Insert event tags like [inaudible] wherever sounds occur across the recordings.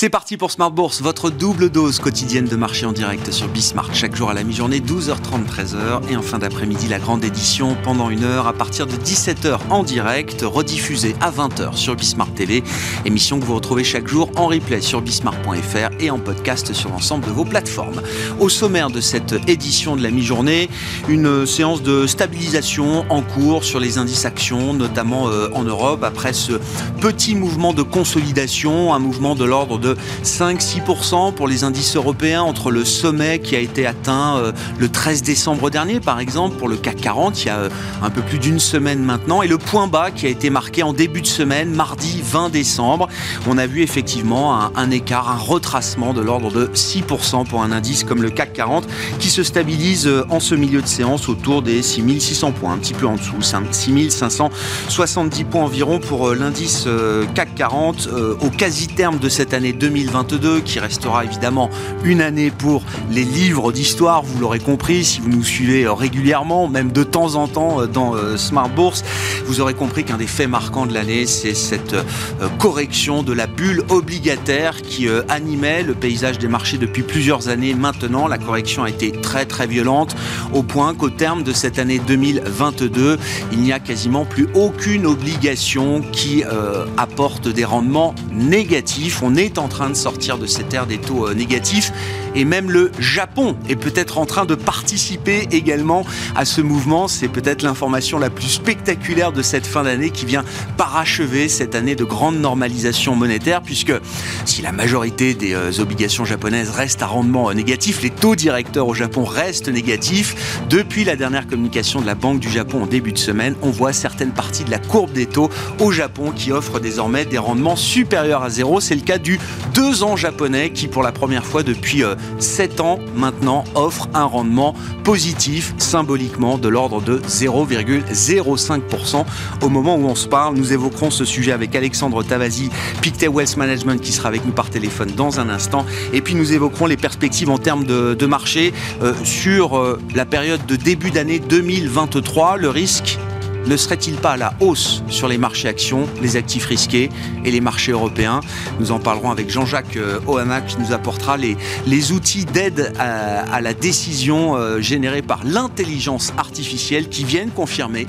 C'est parti pour Smart Bourse, votre double dose quotidienne de marché en direct sur Bismart. Chaque jour à la mi-journée, 12h30, 13h. Et en fin d'après-midi, la grande édition pendant une heure à partir de 17h en direct, rediffusée à 20h sur Bismart TV. Émission que vous retrouvez chaque jour en replay sur bismart.fr et en podcast sur l'ensemble de vos plateformes. Au sommaire de cette édition de la mi-journée, une séance de stabilisation en cours sur les indices actions, notamment euh, en Europe, après ce petit mouvement de consolidation, un mouvement de l'ordre de 5-6% pour les indices européens entre le sommet qui a été atteint euh, le 13 décembre dernier, par exemple, pour le CAC 40, il y a euh, un peu plus d'une semaine maintenant, et le point bas qui a été marqué en début de semaine, mardi 20 décembre. On a vu effectivement un, écart, un retracement de l'ordre de 6% pour un indice comme le CAC 40 qui se stabilise euh, en ce milieu de séance autour des 6600 points, un petit peu en dessous, 6570 points environ pour l'indice CAC 40 au quasi-terme de cette année 2022 qui restera évidemment une année pour les livres d'histoire, vous l'aurez compris si vous nous suivez régulièrement, même de temps en temps euh, dans euh, Smart Bourse, vous aurez compris qu'un des faits marquants de l'année, c'est cette euh, correction de la bulle obligataire qui animait le paysage des marchés depuis plusieurs années maintenant. La correction a été très très violente au point qu'au terme de cette année 2022, il n'y a quasiment plus aucune obligation qui apporte des rendements négatifs. On est en train de sortir de cette ère des taux euh, négatifs et même le Japon est peut-être en train de participer également à ce mouvement. C'est peut-être l'information la plus spectaculaire de cette fin d'année qui vient parachever cette année de grande normalisation monétaire puisque si la majorité des euh, obligations japonaises restent à rendement euh, négatif, les taux directeurs au Japon restent négatifs. Depuis la dernière communication de la Banque du Japon en début de semaine, on voit certaines parties de la courbe des taux au Japon qui offrent désormais des rendements supérieurs à zéro. C'est le cas du deux ans japonais qui, pour la première fois depuis 7 euh, ans maintenant, offre un rendement positif symboliquement de l'ordre de 0,05%. Au moment où on se parle, nous évoquerons ce sujet avec Alexandre Tavazi, Pictet Wealth Management, qui sera avec nous par téléphone dans un instant. Et puis nous évoquerons les perspectives en termes de, marché euh, sur euh, la période de début d'année 2023. Le risque ne serait-il pas à la hausse sur les marchés actions, les actifs risqués et les marchés européens? Nous en parlerons avec Jean-Jacques euh, Ohana qui nous apportera les, outils d'aide à, la décision euh, générés par l'intelligence artificielle qui viennent confirmer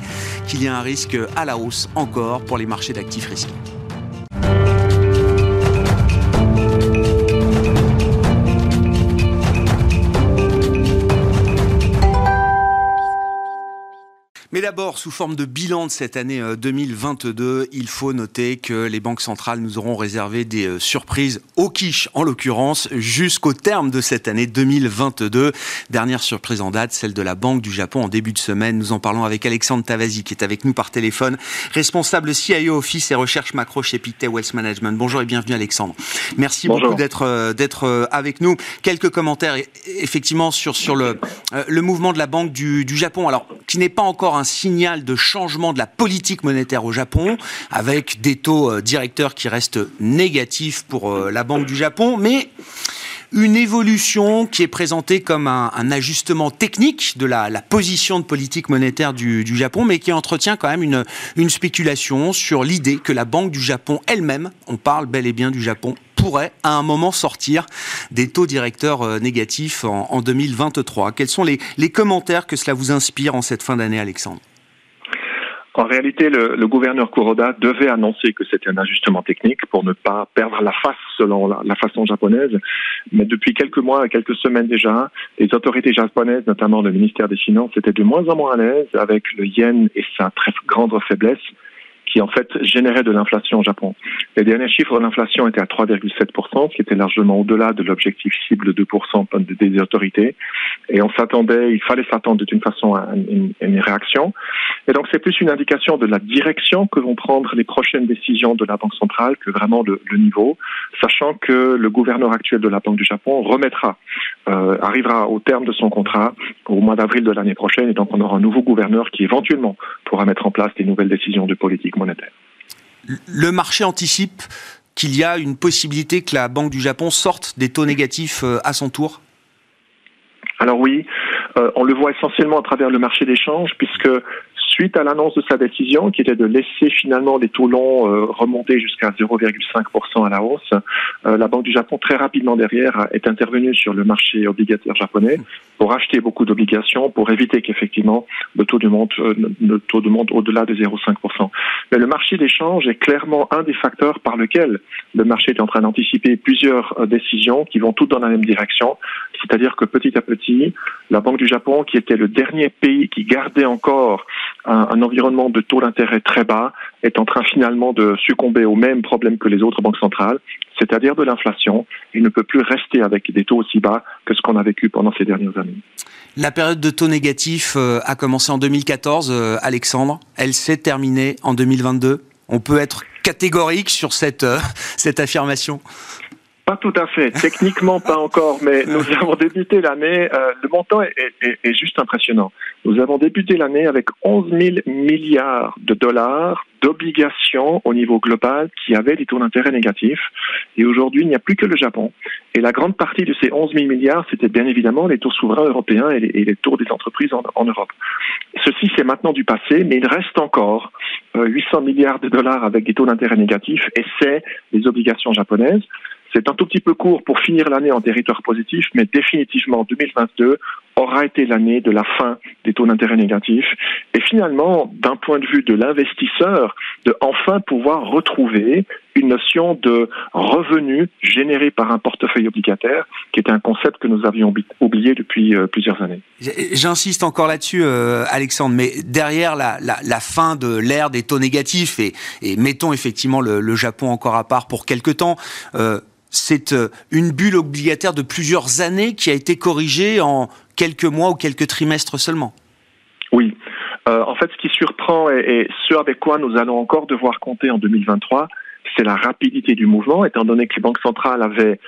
qu'il y a un risque à la hausse encore pour les marchés d'actifs risqués. D'abord, sous forme de bilan de cette année 2022, euh, il faut noter que les banques centrales nous auront réservé des euh, surprises au quiche, en l'occurrence, jusqu'au terme de cette année 2022. Dernière surprise en date, celle de la Banque du Japon en début de semaine. Nous en parlons avec Alexandre Tavasi, qui est avec nous par téléphone, responsable CIO Office et recherche macro chez Pictet Wealth Management. Bonjour et bienvenue Alexandre. Merci beaucoup d'être euh, d'être avec nous. Quelques commentaires effectivement sur sur le le mouvement de la Banque du, du Japon. Alors qui n'est pas encore un signal de changement de la politique monétaire au Japon, avec des taux euh, directeurs qui restent négatifs pour euh, la Banque du Japon, mais une évolution qui est présentée comme un, ajustement technique de la, position de politique monétaire du, Japon, mais qui entretient quand même une, spéculation sur l'idée que la Banque du Japon elle-même, on parle bel et bien du Japon, pourrait à un moment sortir des taux directeurs euh, négatifs en, 2023. Quels sont les commentaires que cela vous inspire en cette fin d'année, Alexandre? En réalité, le, gouverneur Kuroda devait annoncer que c'était un ajustement technique pour ne pas perdre la face selon la, façon japonaise. Mais depuis quelques mois, quelques semaines déjà, les autorités japonaises, notamment le ministère des Finances, étaient de moins en moins à l'aise avec le yen et sa très grande faiblesse qui en fait générait de l'inflation au Japon. Les derniers chiffres de l'inflation étaient à 3,7%, ce qui était largement au-delà de l'objectif cible de 2% des autorités. Et on s'attendait, il fallait s'attendre d'une façon à une, réaction. Et donc c'est plus une indication de la direction que vont prendre les prochaines décisions de la Banque centrale que vraiment le, niveau, sachant que le gouverneur actuel de la Banque du Japon remettra, euh, arrivera au terme de son contrat au mois d'avril de l'année prochaine. Et donc on aura un nouveau gouverneur qui éventuellement pourra mettre en place des nouvelles décisions de politique monétaire. Le marché anticipe qu'il y a une possibilité que la Banque du Japon sorte des taux négatifs à son tour? Alors oui, on le voit essentiellement à travers le marché d'échange, puisque suite à l'annonce de sa décision, qui était de laisser finalement les taux longs euh, remonter jusqu'à 0,5% à la hausse, euh, la Banque du Japon très rapidement derrière est intervenue sur le marché obligataire japonais pour acheter beaucoup d'obligations pour éviter qu'effectivement le taux de monte euh, au-delà de 0,5%. Mais le marché d'échange est clairement un des facteurs par lequel le marché est en train d'anticiper plusieurs décisions qui vont toutes dans la même direction, c'est-à-dire que petit à petit, la Banque du Japon, qui était le dernier pays qui gardait encore un, environnement de taux d'intérêt très bas est en train finalement de succomber au même problème que les autres banques centrales, c'est-à-dire de l'inflation. Il ne peut plus rester avec des taux aussi bas que ce qu'on a vécu pendant ces dernières années. La période de taux négatif euh, a commencé en 2014, euh, Alexandre. Elle s'est terminée en 2022. On peut être catégorique sur cette, euh, [laughs] cette affirmation? Pas tout à fait. Techniquement, pas encore, mais nous avons débuté l'année. Euh, le montant est, est, est, juste impressionnant. Nous avons débuté l'année avec 11 000 milliards de dollars d'obligations au niveau global qui avaient des taux d'intérêt négatifs. Et aujourd'hui, il n'y a plus que le Japon. Et la grande partie de ces 11 000 milliards, c'était bien évidemment les taux souverains européens et les, et les taux des entreprises en, en Europe. Ceci, c'est maintenant du passé, mais il reste encore 800 euh, milliards de dollars avec des taux d'intérêt négatifs, et c'est les obligations japonaises. C'est un tout petit peu court pour finir l'année en territoire positif, mais définitivement 2022 aura été l'année de la fin des taux d'intérêt négatifs et finalement, d'un point de vue de l'investisseur, de enfin pouvoir retrouver une notion de revenu généré par un portefeuille obligataire, qui est un concept que nous avions oublié depuis euh, plusieurs années. J'insiste encore là-dessus, euh, Alexandre, mais derrière la, fin de l'ère des taux négatifs, et, et mettons effectivement le, Japon encore à part pour quelques temps, euh, c'est euh, une bulle obligataire de plusieurs années qui a été corrigée en quelques mois ou quelques trimestres seulement. Oui. Euh, en fait, ce qui surprend et, ce avec quoi nous allons encore devoir compter en 2023, c'est la rapidité du mouvement, étant donné que les banques centrales avaient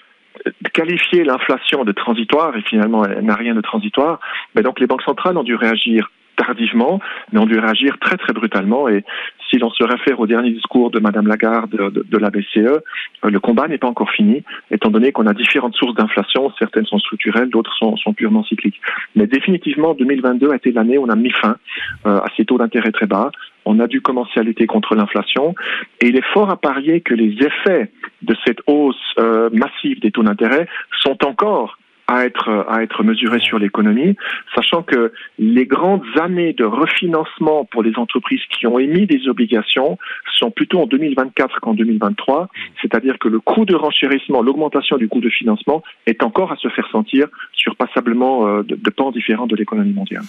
qualifié l'inflation de transitoire et finalement elle n'a rien de transitoire. Mais donc les banques centrales ont dû réagir tardivement, mais ont dû réagir très très brutalement. Et si l'on se réfère au dernier discours de Madame Lagarde de, la BCE, euh, le combat n'est pas encore fini, étant donné qu'on a différentes sources d'inflation, certaines sont structurelles, d'autres sont, sont, purement cycliques. Mais définitivement, 2022 a été l'année où on a mis fin euh, à ces taux d'intérêt très bas. On a dû commencer à lutter contre l'inflation et il est fort à parier que les effets de cette hausse euh, massive des taux d'intérêt sont encore à être, mesuré sur l'économie, sachant que les grandes années de refinancement pour les entreprises qui ont émis des obligations sont plutôt en 2024 qu'en 2023, c'est-à-dire que le coût de renchérissement, l'augmentation du coût de financement est encore à se faire sentir sur passablement euh, de, de pans différents de l'économie mondiale.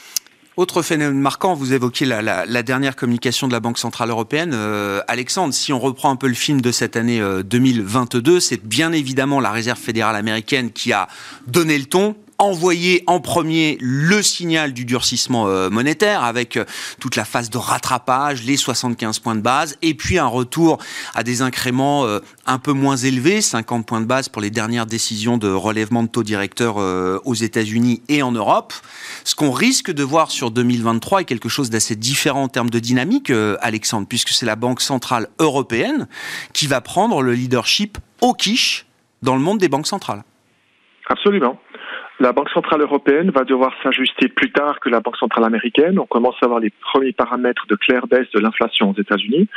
Autre phénomène marquant, vous évoquiez la, la, la dernière communication de la Banque Centrale Européenne. Euh, Alexandre, si on reprend un peu le film de cette année euh, 2022, c'est bien évidemment la Réserve fédérale américaine qui a donné le ton envoyer en premier le signal du durcissement euh, monétaire avec euh, toute la phase de rattrapage, les 75 points de base, et puis un retour à des incréments euh, un peu moins élevés, 50 points de base pour les dernières décisions de relèvement de taux directeur aux États-Unis et en Europe. Ce qu'on risque de voir sur 2023 est quelque chose d'assez différent en termes de dynamique, Alexandre, puisque c'est la Banque centrale européenne qui va prendre le leadership au quiche dans le monde des banques centrales. Absolument. La Banque centrale européenne va devoir s'ajuster plus tard que la Banque centrale américaine. On commence à avoir les premiers paramètres de claire baisse de l'inflation aux États-Unis.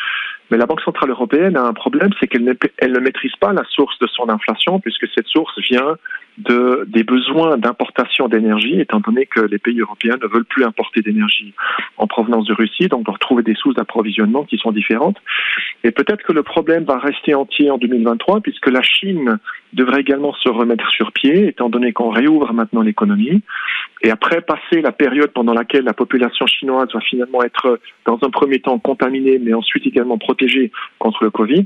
Mais la Banque centrale européenne a un problème, c'est qu'elle ne, ne maîtrise pas la source de son inflation, puisque cette source vient de, des besoins d'importation d'énergie, étant donné que les pays européens ne veulent plus importer d'énergie en provenance de Russie, donc doivent trouver des sources d'approvisionnement qui sont différentes. Et peut-être que le problème va rester entier en 2023, puisque la Chine devrait également se remettre sur pied, étant donné qu'on réouvre maintenant l'économie. Et après passer la période pendant laquelle la population chinoise va finalement être dans un premier temps contaminée, mais ensuite également protégée contre le Covid,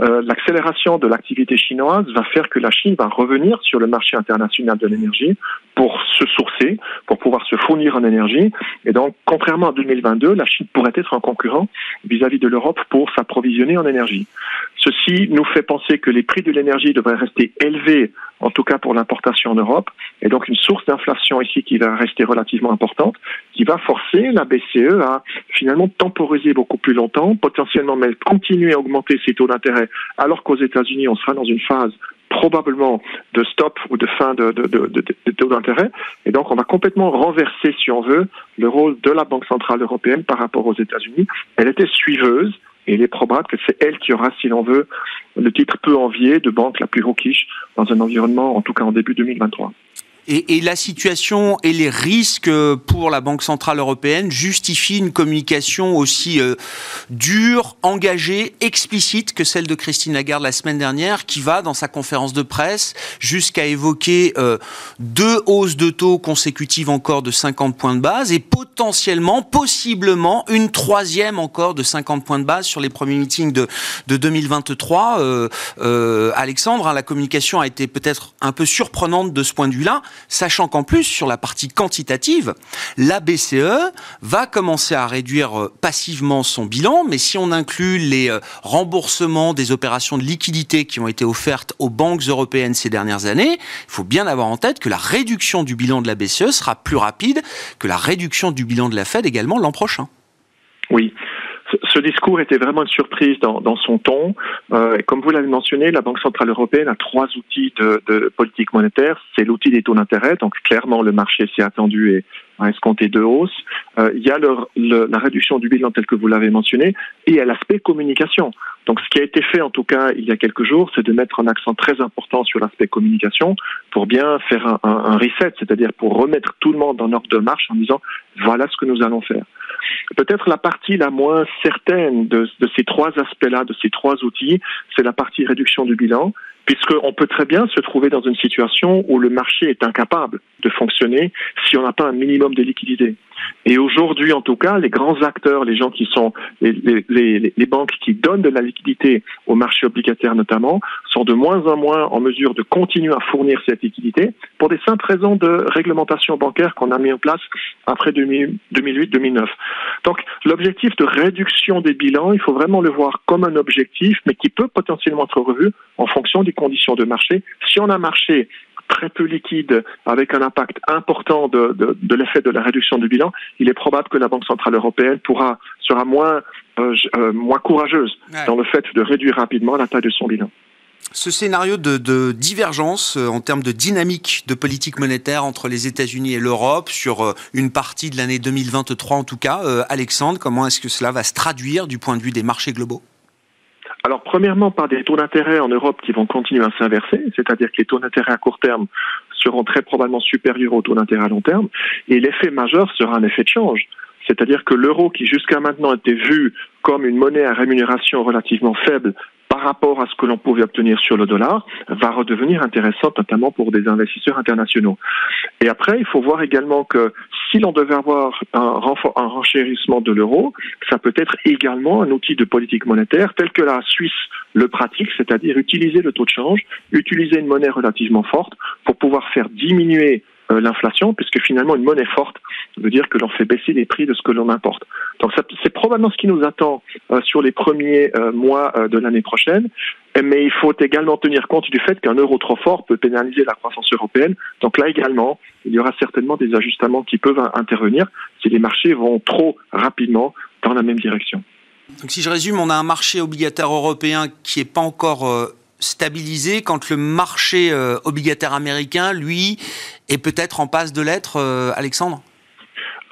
euh, l'accélération de l'activité chinoise va faire que la Chine va revenir sur le marché marché international de l'énergie pour se sourcer, pour pouvoir se fournir en énergie. Et donc, contrairement à 2022, la Chine pourrait être un concurrent vis-à-vis de l'Europe pour s'approvisionner en énergie. Ceci nous fait penser que les prix de l'énergie devraient rester élevés, en tout cas pour l'importation en Europe, et donc une source d'inflation ici qui va rester relativement importante, qui va forcer la BCE à finalement temporiser beaucoup plus longtemps, potentiellement même continuer à augmenter ses taux d'intérêt, alors qu'aux États-Unis, on sera dans une phase probablement de stop ou de fin de, de taux d'intérêt. Et donc, on va complètement renverser, si on veut, le rôle de la Banque centrale européenne par rapport aux États-Unis. Elle était suiveuse, et il est probable que c'est elle qui aura, si l'on veut, le titre peu envié de banque la plus hawkish dans un environnement, en tout cas en début 2023. Et, et, la situation et les risques pour la Banque Centrale Européenne justifient une communication aussi euh, dure, engagée, explicite que celle de Christine Lagarde la semaine dernière, qui va, dans sa conférence de presse, jusqu'à évoquer euh, deux hausses de taux consécutives encore de 50 points de base et potentiellement, possiblement, une troisième encore de 50 points de base sur les premiers meetings de, de 2023. Euh, euh, Alexandre, hein, la communication a été peut-être un peu surprenante de ce point de vue-là sachant qu'en plus, sur la partie quantitative, la BCE va commencer à réduire euh, passivement son bilan, mais si on inclut les euh, remboursements des opérations de liquidité qui ont été offertes aux banques européennes ces dernières années, il faut bien avoir en tête que la réduction du bilan de la BCE sera plus rapide que la réduction du bilan de la Fed également l'an prochain. Ce discours était vraiment une surprise dans, son ton. Euh, comme vous l'avez mentionné, la Banque centrale européenne a trois outils de, politique monétaire. C'est l'outil des taux d'intérêt, donc clairement le marché s'y attendu et a escompté deux hausses. Euh, il y a le, le, la réduction du bilan tel que vous l'avez mentionné, et a l'aspect communication. Donc ce qui a été fait en tout cas il y a quelques jours, c'est de mettre un accent très important sur l'aspect communication pour bien faire un, un, un reset, c'est-à-dire pour remettre tout le monde en ordre de marche en disant voilà ce que nous allons faire. Peut-être la partie la moins certaine de, de ces trois aspects-là, de ces trois outils, c'est la partie réduction du bilan, puisqu'on peut très bien se trouver dans une situation où le marché est incapable de fonctionner si on n'a pas un minimum de liquidité. Et aujourd'hui, en tout cas, les grands acteurs, les gens qui sont les, banques qui donnent de la liquidité au marché obligataire notamment, sont de moins en moins en mesure de continuer à fournir cette liquidité pour des simples raisons de réglementation bancaire qu'on a mis en place après 2008-2009. Donc, l'objectif de réduction des bilans, il faut vraiment le voir comme un objectif, mais qui peut potentiellement être revu en fonction des conditions de marché. Si on a marché très peu liquide, avec un impact important de, de, de l'effet de la réduction du bilan, il est probable que la Banque centrale européenne pourra sera moins euh, euh, moins courageuse ouais. dans le fait de réduire rapidement la taille de son bilan. Ce scénario de, de divergence euh, en termes de dynamique de politique monétaire entre les États-Unis et l'Europe sur une partie de l'année 2023 en tout cas, euh, Alexandre, comment est-ce que cela va se traduire du point de vue des marchés globaux? Alors, premièrement, par des taux d'intérêt en Europe qui vont continuer à s'inverser, c'est-à-dire que les taux d'intérêt à court terme seront très probablement supérieurs aux taux d'intérêt à long terme, et l'effet majeur sera un effet de change. C'est-à-dire que l'euro, qui jusqu'à maintenant était vu comme une monnaie à rémunération relativement faible par rapport à ce que l'on pouvait obtenir sur le dollar, va redevenir intéressante, notamment pour des investisseurs internationaux. Et après, il faut voir également que si l'on devait avoir un, un renchérissement de l'euro, ça peut être également un outil de politique monétaire tel que la Suisse le pratique, c'est-à-dire utiliser le taux de change, utiliser une monnaie relativement forte pour pouvoir faire diminuer l'inflation, puisque finalement une monnaie forte veut dire que l'on fait baisser les prix de ce que l'on importe. Donc c'est probablement ce qui nous attend euh, sur les premiers euh, mois euh, de l'année prochaine, mais il faut également tenir compte du fait qu'un euro trop fort peut pénaliser la croissance européenne. Donc là également, il y aura certainement des ajustements qui peuvent intervenir si les marchés vont trop rapidement dans la même direction. Donc si je résume, on a un marché obligataire européen qui n'est pas encore euh, stabilisé quand le marché euh, obligataire américain, lui, est peut-être en passe de l'être, euh, Alexandre?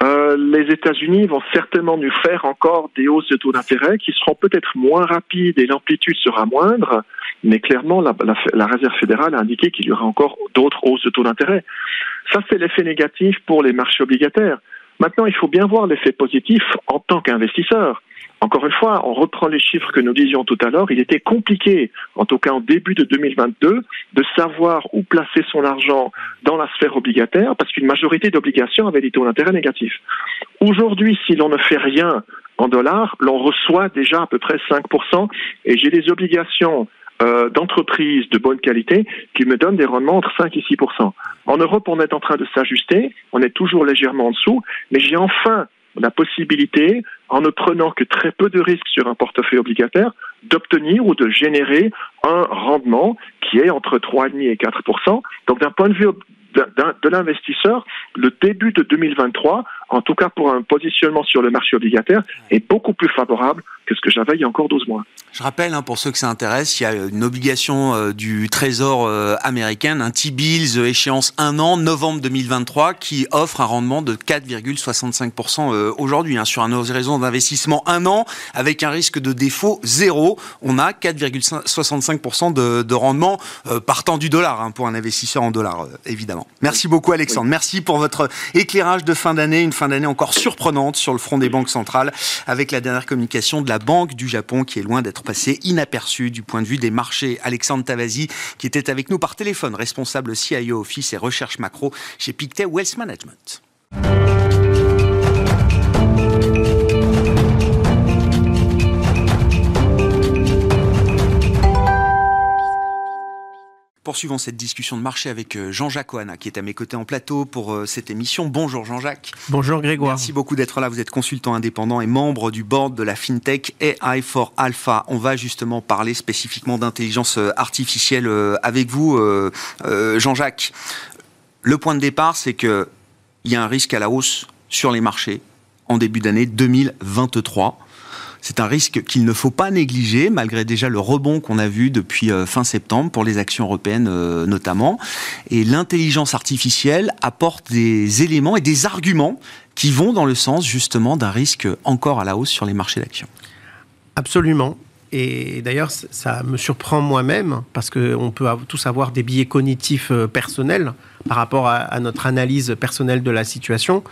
Euh, les États-Unis vont certainement nous faire encore des hausses de taux d'intérêt qui seront peut-être moins rapides et l'amplitude sera moindre, mais clairement la, la, la Réserve fédérale a indiqué qu'il y aura encore d'autres hausses de taux d'intérêt. Ça, c'est l'effet négatif pour les marchés obligataires. Maintenant, il faut bien voir l'effet positif en tant qu'investisseur. Encore une fois, on reprend les chiffres que nous disions tout à l'heure. Il était compliqué, en tout cas en début de 2022, de savoir où placer son argent dans la sphère obligataire parce qu'une majorité d'obligations avaient des taux d'intérêt négatifs. Aujourd'hui, si l'on ne fait rien en dollars, l'on reçoit déjà à peu près 5%. Et j'ai des obligations euh, d'entreprises de bonne qualité qui me donnent des rendements entre 5 et 6 En Europe, on est en train de s'ajuster, on est toujours légèrement en dessous, mais j'ai enfin la possibilité, en ne prenant que très peu de risques sur un portefeuille obligataire, d'obtenir ou de générer un rendement qui est entre 3,5 et 4 Donc d'un point de vue de l'investisseur, le début de 2023, en tout cas pour un positionnement sur le marché obligataire, est beaucoup plus favorable que ce que j'avais il y a encore 12 mois. Je rappelle, hein, pour ceux que ça intéresse, il y a une obligation euh, du Trésor euh, américain, un T-Bills euh, échéance 1 an, novembre 2023, qui offre un rendement de 4,65% aujourd'hui, hein, sur un horizon d'investissement 1 an, avec un risque de défaut zéro. On a 4,65% de, de, rendement partant du dollar, hein, pour un investisseur en dollars, évidemment. Merci beaucoup Alexandre, merci pour votre éclairage de fin d'année, une fin d'année encore surprenante sur le front des banques centrales, avec la dernière communication de la Banque du Japon, qui est loin d'être passée inaperçue du point de vue des marchés. Alexandre Tavasi, qui était avec nous par téléphone, responsable CIO Office et recherche macro chez Pictet Wealth Management. Poursuivons cette discussion de marché avec euh, Jean-Jacques Oana, qui est à mes côtés en plateau pour euh, cette émission. Bonjour Jean-Jacques. Bonjour Grégoire. Merci beaucoup d'être là. Vous êtes consultant indépendant et membre du board de la FinTech AI for Alpha. On va justement parler spécifiquement d'intelligence euh, artificielle avec vous, Jean-Jacques. Le point de départ, c'est qu'il y a un risque à la hausse sur les marchés en début d'année 2023. C'est un risque qu'il ne faut pas négliger, malgré déjà le rebond qu'on a vu depuis euh, fin septembre pour les actions européennes euh, notamment. Et l'intelligence artificielle apporte des éléments et des arguments qui vont dans le sens justement d'un risque encore à la hausse sur les marchés d'actions. Absolument. Et d'ailleurs, ça me surprend moi-même, parce qu'on peut tous avoir des biais cognitifs euh, personnels par rapport à, notre analyse personnelle de la situation.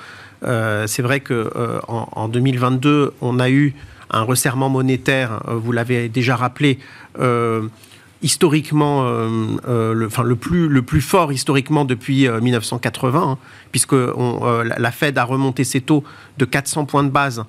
c'est vrai qu'en en 2022, on a eu un resserrement monétaire, euh, vous l'avez déjà rappelé, euh, historiquement, euh, le, plus, fort historiquement depuis 1980, hein, puisque la Fed a remonté ses taux de 400 points de base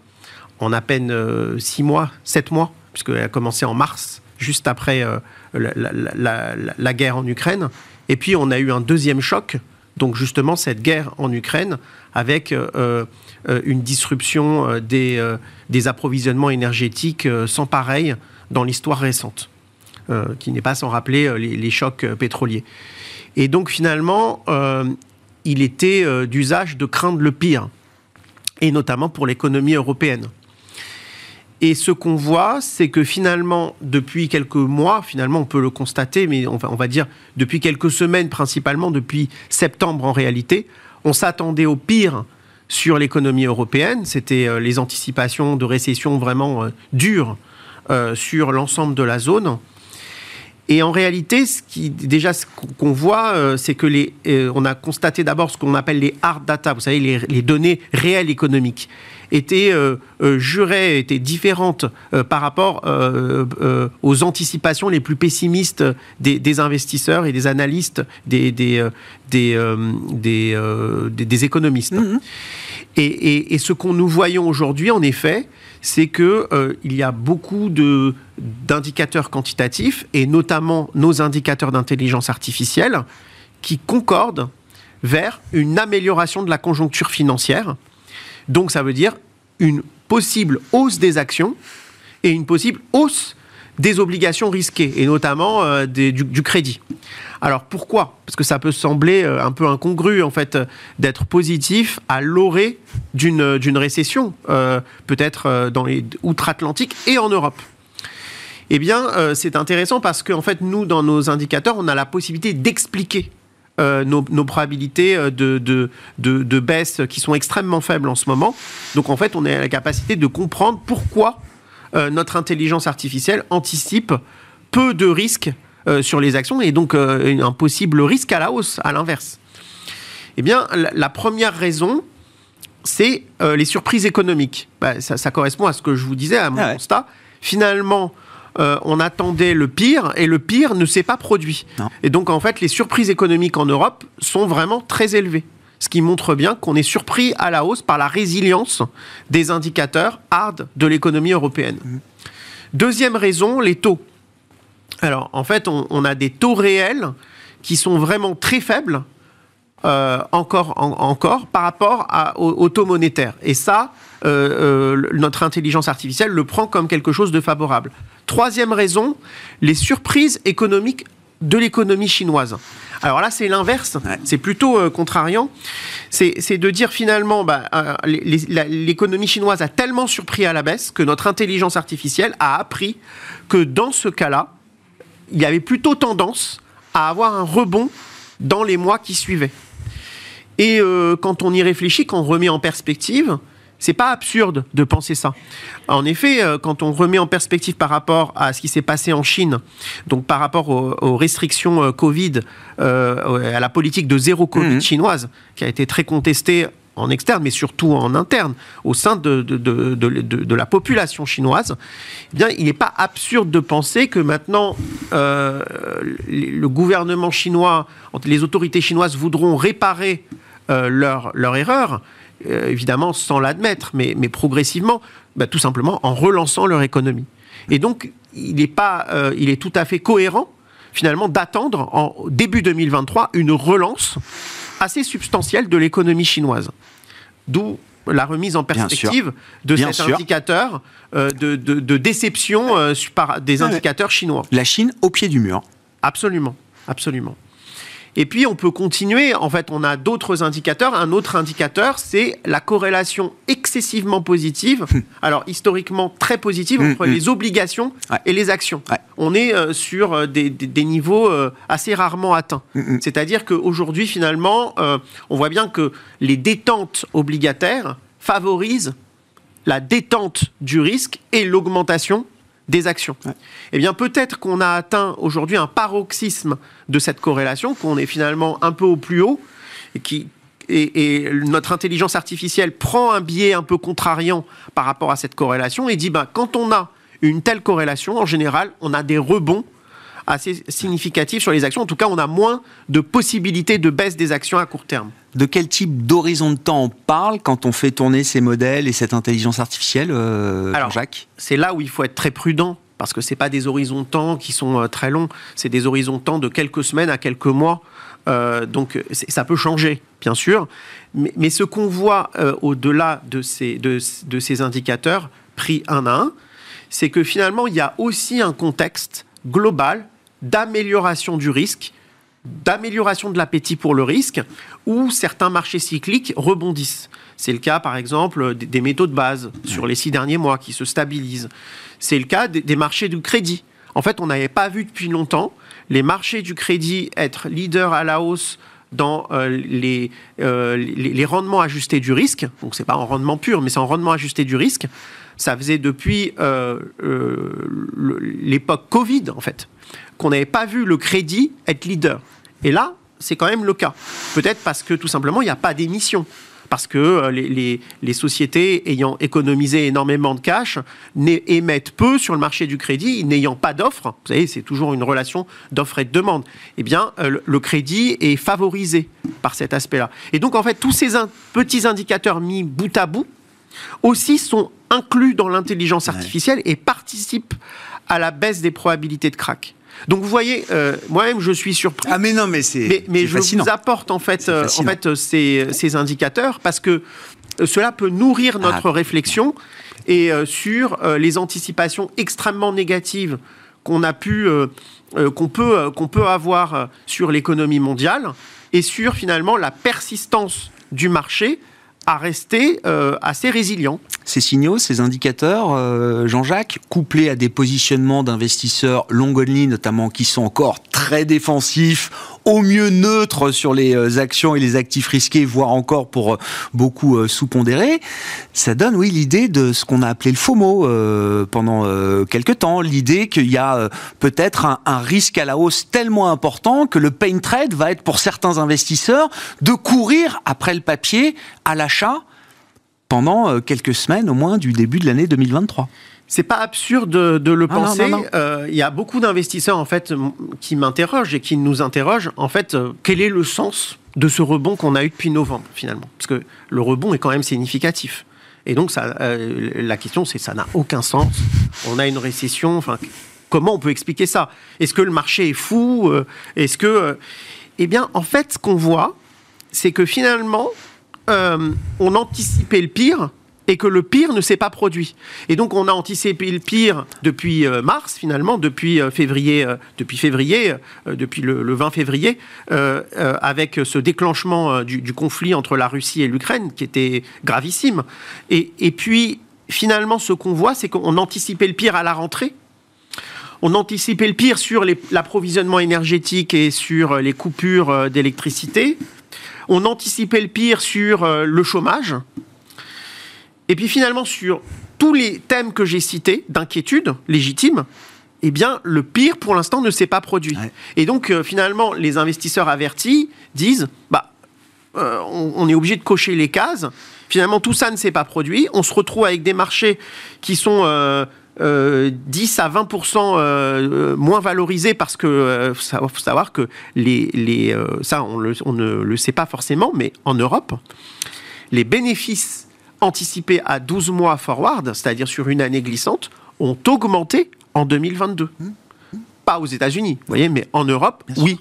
en à peine 6 mois, 7 mois, puisqu'elle a commencé en mars, juste après la, guerre en Ukraine. Et puis on a eu un deuxième choc, donc justement cette guerre en Ukraine, avec euh, une disruption euh, des, euh, approvisionnements énergétiques sans pareil dans l'histoire récente, qui n'est pas sans rappeler les, chocs pétroliers. Et donc finalement, il était d'usage de craindre le pire, et notamment pour l'économie européenne. Et ce qu'on voit, c'est que finalement, depuis quelques mois, finalement, on peut le constater, mais on va dire depuis quelques semaines, principalement depuis septembre en réalité, on s'attendait au pire sur l'économie européenne. C'était euh, les anticipations de récession vraiment euh, dures euh, sur l'ensemble de la zone. Et en réalité, ce qui, déjà, ce qu'on voit, c'est que les, on a constaté d'abord ce qu'on appelle les hard data, vous savez, les, données réelles économiques, étaient jurées, étaient différentes par rapport aux anticipations les plus pessimistes des, investisseurs et des analystes, des, des, des, économistes. Mm-hmm. Et, ce qu'on nous voyons aujourd'hui, en effet, c'est qu'il euh, y a beaucoup d'indicateurs quantitatifs, et notamment nos indicateurs d'intelligence artificielle, qui concordent vers une amélioration de la conjoncture financière. Donc ça veut dire une possible hausse des actions et une possible hausse des obligations risquées, et notamment euh, du, crédit. Alors pourquoi? Parce que ça peut sembler euh, un peu incongru, en fait, d'être positif à l'orée d'une récession, euh, peut-être dans les outre-Atlantique et en Europe. Eh bien, c'est intéressant parce qu'en fait, nous, dans nos indicateurs, on a la possibilité d'expliquer nos, probabilités de, de, de, baisse qui sont extrêmement faibles en ce moment. Donc en fait, on a la capacité de comprendre pourquoi euh, notre intelligence artificielle anticipe peu de risques euh, sur les actions et donc euh, un possible risque à la hausse, à l'inverse. Eh bien, la, première raison, c'est les surprises économiques. Bah, ça, correspond à ce que je vous disais, à mon ah constat. Finalement, on attendait le pire et le pire ne s'est pas produit. Et donc, en fait, les surprises économiques en Europe sont vraiment très élevées ce qui montre bien qu'on est surpris à la hausse par la résilience des indicateurs hard de l'économie européenne. Mmh. Deuxième raison, les taux. Alors, en fait, on, a des taux réels qui sont vraiment très faibles, euh, encore, encore, par rapport au, taux monétaire. Et ça, euh, euh, notre intelligence artificielle le prend comme quelque chose de favorable. Troisième raison, les surprises économiques de l'économie chinoise. Alors là, c'est l'inverse, c'est plutôt euh, contrariant. C'est de dire finalement, bah, euh, l'économie chinoise a tellement surpris à la baisse que notre intelligence artificielle a appris que dans ce cas-là, il y avait plutôt tendance à avoir un rebond dans les mois qui suivaient. Et euh, quand on y réfléchit, quand on remet en perspective, c'est pas absurde de penser ça. En effet, euh, quand on remet en perspective par rapport à ce qui s'est passé en Chine, donc par rapport aux, restrictions euh, Covid, euh, à la politique de zéro Covid mhm. chinoise, qui a été très contestée en externe, mais surtout en interne, au sein de, de, la population chinoise, eh bien, il n'est pas absurde de penser que maintenant, le gouvernement chinois, les autorités chinoises voudront réparer leur, leur erreur euh, évidemment sans l'admettre, mais, mais progressivement, bah, tout simplement en relançant leur économie. Et donc, il est, pas, euh, il est tout à fait cohérent, finalement, d'attendre en début 2023 une relance assez substantielle de l'économie chinoise. D'où la remise en perspective de cet indicateur euh, de, de, déception par des indicateurs chinois. La Chine au pied du mur. Absolument, absolument. Et puis on peut continuer, en fait on a d'autres indicateurs. Un autre indicateur, c'est la corrélation excessivement positive, alors historiquement très positive, mm, entre mm. les obligations et les actions. On est euh, sur euh, des, niveaux euh, assez rarement atteints. C'est-à-dire qu'aujourd'hui finalement, on voit bien que les détentes obligataires favorisent la détente du risque et l'augmentation des actions. Eh bien, peut-être qu'on a atteint aujourd'hui un paroxysme de cette corrélation, qu'on est finalement un peu au plus haut, et, qui, et, notre intelligence artificielle prend un biais un peu contrariant par rapport à cette corrélation et dit, ben, quand on a une telle corrélation, en général, on a des rebonds assez significatifs sur les actions. En tout cas, on a moins de possibilités de baisse des actions à court terme. De quel type d'horizon de temps on parle quand on fait tourner ces modèles et cette intelligence artificielle, euh, Jacques C'est là où il faut être très prudent parce que ce pas des horizons de temps qui sont euh, très longs, c'est des horizons de temps de quelques semaines à quelques mois. Euh, donc ça peut changer, bien sûr, mais, ce qu'on voit au-delà de ces, de, de ces indicateurs pris un à un, c'est que finalement il y a aussi un contexte global d'amélioration du risque d'amélioration de l'appétit pour le risque, où certains marchés cycliques rebondissent. C'est le cas, par exemple, des métaux de base sur les six derniers mois qui se stabilisent. C'est le cas des marchés du crédit. En fait, on n'avait pas vu depuis longtemps les marchés du crédit être leaders à la hausse dans euh, euh, les, rendements ajustés du risque. Donc, c'est pas en rendement pur, mais c'est en rendement ajusté du risque. Ça faisait depuis euh, l'époque Covid, en fait, qu'on n'avait pas vu le crédit être leader. Et là, c'est quand même le cas. Peut-être parce que tout simplement, il n'y a pas d'émission. Parce que euh, les, sociétés ayant économisé énormément de cash émettent peu sur le marché du crédit, n'ayant pas d'offres. Vous savez, c'est toujours une relation d'offre et de demande. Eh bien, euh, le crédit est favorisé par cet aspect-là. Et donc, en fait, tous ces petits indicateurs mis bout à bout aussi sont inclus dans l'intelligence artificielle et participent à la baisse des probabilités de crack. Donc vous voyez, euh, moi-même je suis surpris. Ah mais non, mais c'est mais, je vous apporte en fait, euh, en fait ces, ces, indicateurs parce que euh, cela peut nourrir notre ah. réflexion et sur les anticipations extrêmement négatives qu'on a pu qu'on peut qu'on peut avoir sur l'économie mondiale et sur finalement la persistance du marché à rester euh, assez résilient. Ces signaux, ces indicateurs, euh, Jean-Jacques, couplés à des positionnements d'investisseurs long only notamment, qui sont encore très défensifs, au mieux neutres sur les euh, actions et les actifs risqués, voire encore pour beaucoup sous-pondérés, ça donne, oui, l'idée de ce qu'on a appelé le FOMO pendant quelques temps, l'idée qu'il y a peut-être un, un, risque à la hausse tellement important que le pain trade va être pour certains investisseurs de courir après le papier à l'achat pendant euh, quelques semaines au moins du début de l'année 2023. C'est pas absurde de, le ah penser. Euh, il y a beaucoup d'investisseurs en fait qui m'interrogent et qui nous interrogent. En fait, euh, quel est le sens de ce rebond qu'on a eu depuis novembre finalement? Parce que le rebond est quand même significatif. Et donc ça, la question c'est ça n'a aucun sens. On a une récession. Enfin, comment on peut expliquer ça? Est-ce que le marché est fou? Est-ce que... Eh bien, en fait, ce qu'on voit, c'est que finalement, on anticipait le pire et que le pire ne s'est pas produit. Et donc on a anticipé le pire depuis euh, mars finalement, depuis euh, février, euh, depuis février, depuis le, 20 février, avec ce déclenchement du, conflit entre la Russie et l'Ukraine qui était gravissime. Et puis finalement ce qu'on voit, c'est qu'on anticipait le pire à la rentrée. On anticipait le pire sur l'approvisionnement énergétique et sur les coupures d'électricité. On anticipait le pire sur le chômage. Et puis finalement, sur tous les thèmes que j'ai cités d'inquiétude légitime, eh bien, le pire pour l'instant ne s'est pas produit. Et donc, euh, finalement, les investisseurs avertis disent, bah, euh, on, est obligé de cocher les cases. Finalement, tout ça ne s'est pas produit. On se retrouve avec des marchés qui sont 10 euh, à 20% moins valorisés parce que faut savoir que les, les ça, on, on ne le sait pas forcément, mais en Europe, les bénéfices anticipés à 12 mois forward, c'est-à-dire sur une année glissante, ont augmenté en 2022. Pas aux États-Unis, vous voyez, mais en Europe, oui.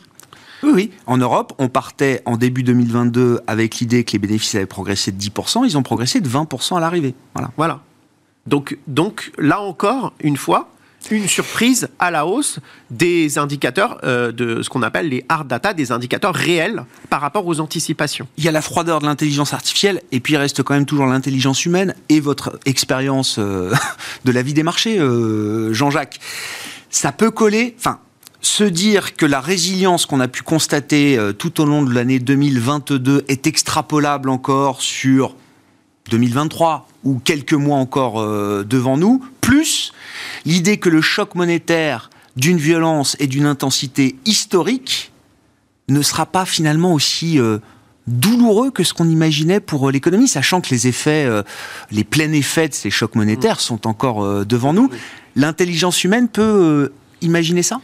Oui, oui. En Europe, on partait en début 2022 avec l'idée que les bénéfices avaient progressé de 10%, ils ont progressé de 20% à l'arrivée. Voilà. Voilà. Donc, donc, là encore, une fois, une surprise à la hausse des indicateurs euh, de ce qu'on appelle les hard data, des indicateurs réels par rapport aux anticipations. Il y a la froideur de l'intelligence artificielle et puis il reste quand même toujours l'intelligence humaine et votre expérience euh, [laughs] de la vie des marchés, euh, Jean-Jacques. Ça peut coller, enfin, se dire que la résilience qu'on a pu constater tout au long de l'année 2022 est extrapolable encore sur 2023 ou quelques mois encore devant nous, plus l'idée que le choc monétaire d'une violence et d'une intensité historique ne sera pas finalement aussi euh, douloureux que ce qu'on imaginait pour euh, l'économie, sachant que les effets, euh, les pleins effets de ces chocs monétaires sont encore devant nous. L'intelligence humaine peut imaginer ça?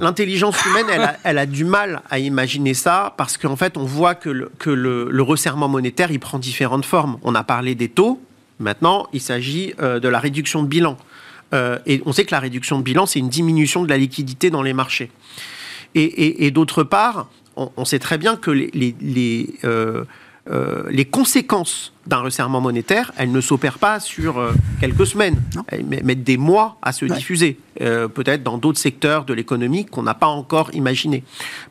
L'intelligence humaine, elle a, du mal à imaginer ça parce qu'en fait, on voit que, le, resserrement monétaire, il prend différentes formes. On a parlé des taux. Maintenant, il s'agit de la réduction de bilan. Euh, et on sait que la réduction de bilan, c'est une diminution de la liquidité dans les marchés. Et, d'autre part, on, sait très bien que les, euh, euh, les, conséquences d'un resserrement monétaire, elles ne s'opèrent pas sur quelques semaines, elles mettent des mois à se diffuser, peut-être dans d'autres secteurs de l'économie qu'on n'a pas encore imaginé,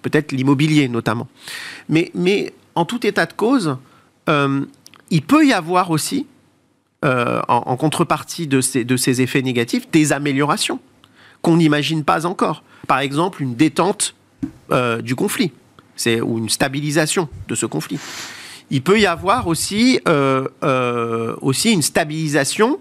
peut-être l'immobilier notamment. Mais, mais, en tout état de cause, il peut y avoir aussi euh, en, contrepartie de ces, de ces effets négatifs, des améliorations qu'on n'imagine pas encore. Par exemple, une détente euh, du conflit, c'est ou une stabilisation de ce conflit. Il peut y avoir aussi, euh, aussi une stabilisation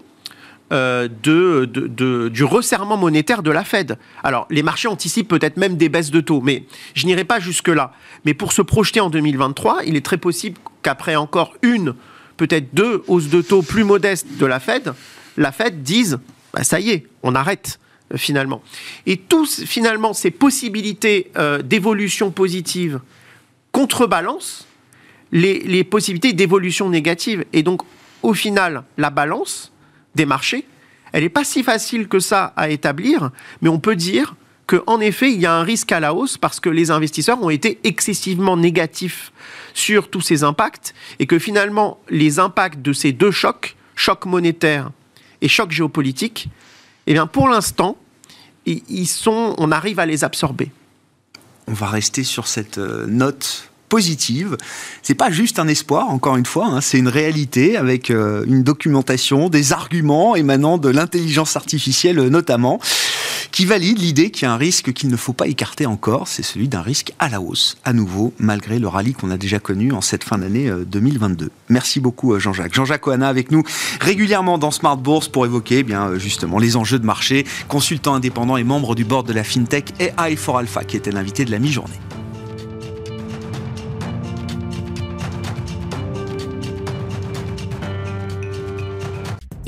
de, du resserrement monétaire de la Fed. Alors, les marchés anticipent peut-être même des baisses de taux, mais je n'irai pas jusque-là. Mais pour se projeter en 2023, il est très possible qu'après encore une peut-être deux hausses de taux plus modestes de la Fed, la Fed dise bah, ça y est, on arrête euh, finalement. Et tous, finalement, ces possibilités euh, d'évolution positive contrebalancent les, possibilités d'évolution négative. Et donc, au final, la balance des marchés, elle n'est pas si facile que ça à établir, mais on peut dire qu'en effet, il y a un risque à la hausse parce que les investisseurs ont été excessivement négatifs sur tous ces impacts et que finalement, les impacts de ces deux chocs, choc monétaire et choc géopolitique, eh bien, pour l'instant, ils sont, on arrive à les absorber. On va rester sur cette euh, note positive. C'est pas juste un espoir, encore une fois, hein, c'est une réalité avec euh, une documentation, des arguments émanant de l'intelligence artificielle notamment qui valide l'idée qu'il y a un risque qu'il ne faut pas écarter encore, c'est celui d'un risque à la hausse, à nouveau, malgré le rallye qu'on a déjà connu en cette fin d'année 2022. Euh, Merci beaucoup euh, Jean-Jacques. Jean-Jacques Oana avec nous régulièrement dans Smart Bourse pour évoquer eh bien euh, justement les enjeux de marché, consultant indépendant et membre du board de la FinTech AI for Alpha qui était l'invité de la mi-journée.